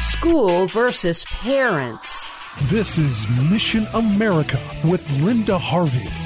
School versus parents. This is Mission America with Linda Harvey.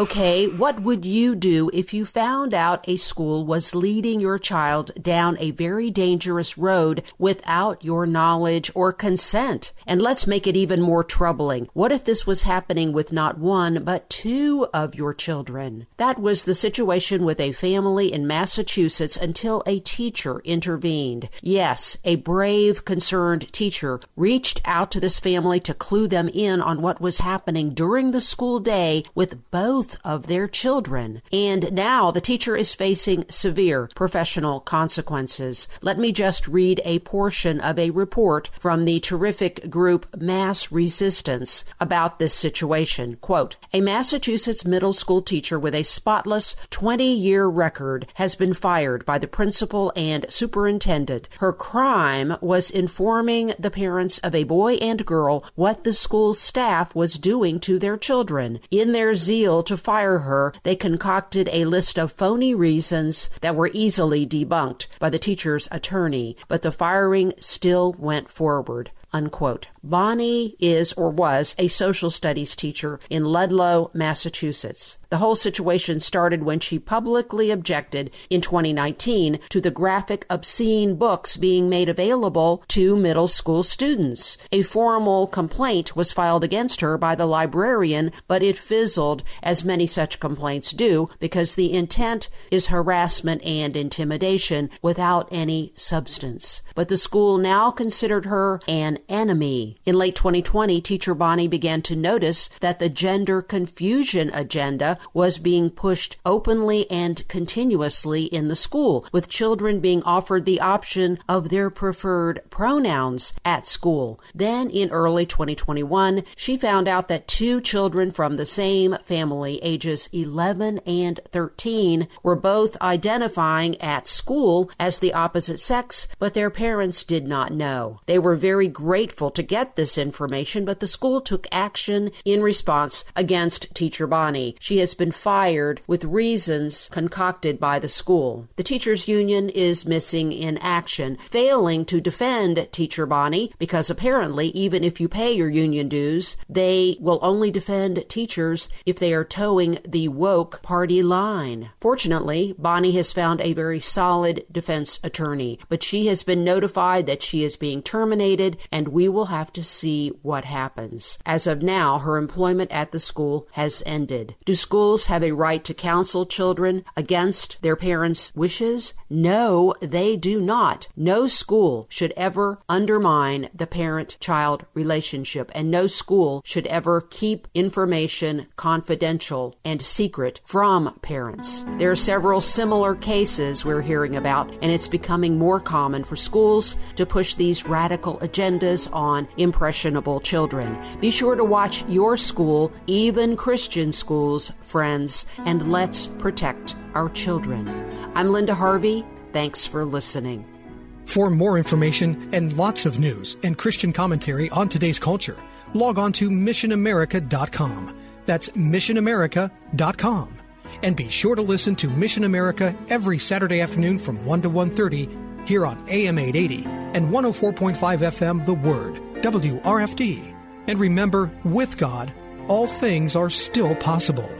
Okay, what would you do if you found out a school was leading your child down a very dangerous road without your knowledge or consent? And let's make it even more troubling. What if this was happening with not one, but two of your children? That was the situation with a family in Massachusetts until a teacher intervened. Yes, a brave, concerned teacher reached out to this family to clue them in on what was happening during the school day with both of their children. And now the teacher is facing severe professional consequences. Let me just read a portion of a report from the terrific group Mass Resistance about this situation. Quote, a Massachusetts middle school teacher with a spotless 20 year record has been fired by the principal and superintendent. Her crime was informing the parents of a boy and girl what the school staff was doing to their children. In their zeal to fire her, they concocted a list of phony reasons that were easily debunked by the teacher's attorney, but the firing still went forward. Unquote. Bonnie is or was a social studies teacher in Ludlow, Massachusetts. The whole situation started when she publicly objected in 2019 to the graphic, obscene books being made available to middle school students. A formal complaint was filed against her by the librarian, but it fizzled, as many such complaints do, because the intent is harassment and intimidation without any substance. But the school now considered her an enemy. In late 2020, teacher Bonnie began to notice that the gender confusion agenda was being pushed openly and continuously in the school, with children being offered the option of their preferred pronouns at school. Then in early 2021, she found out that two children from the same family, ages 11 and 13, were both identifying at school as the opposite sex, but their parents did not know. They were very grateful to get this information, but the school took action in response against teacher Bonnie. She has been fired with reasons concocted by the school. The teachers union is missing in action, failing to defend teacher Bonnie because apparently even if you pay your union dues, they will only defend teachers if they are toeing the woke party line. Fortunately, Bonnie has found a very solid defense attorney, but she has been notified that she is being terminated and we will have to see what happens. As of now, her employment at the school has ended. Do schools have a right to counsel children against their parents' wishes? No, they do not. No school should ever undermine the parent child relationship, and no school should ever keep information confidential and secret from parents. There are several similar cases we're hearing about, and it's becoming more common for schools to push these radical agendas on impressionable children. Be sure to watch your school, even Christian schools, friends, and let's protect our children. I'm Linda Harvey. Thanks for listening. For more information and lots of news and Christian commentary on today's culture, log on to missionamerica.com. That's missionamerica.com. And be sure to listen to Mission America every Saturday afternoon from 1 to 1:30 here on AM 880 and 104.5 FM The Word, WRFD. And remember, with God, all things are still possible.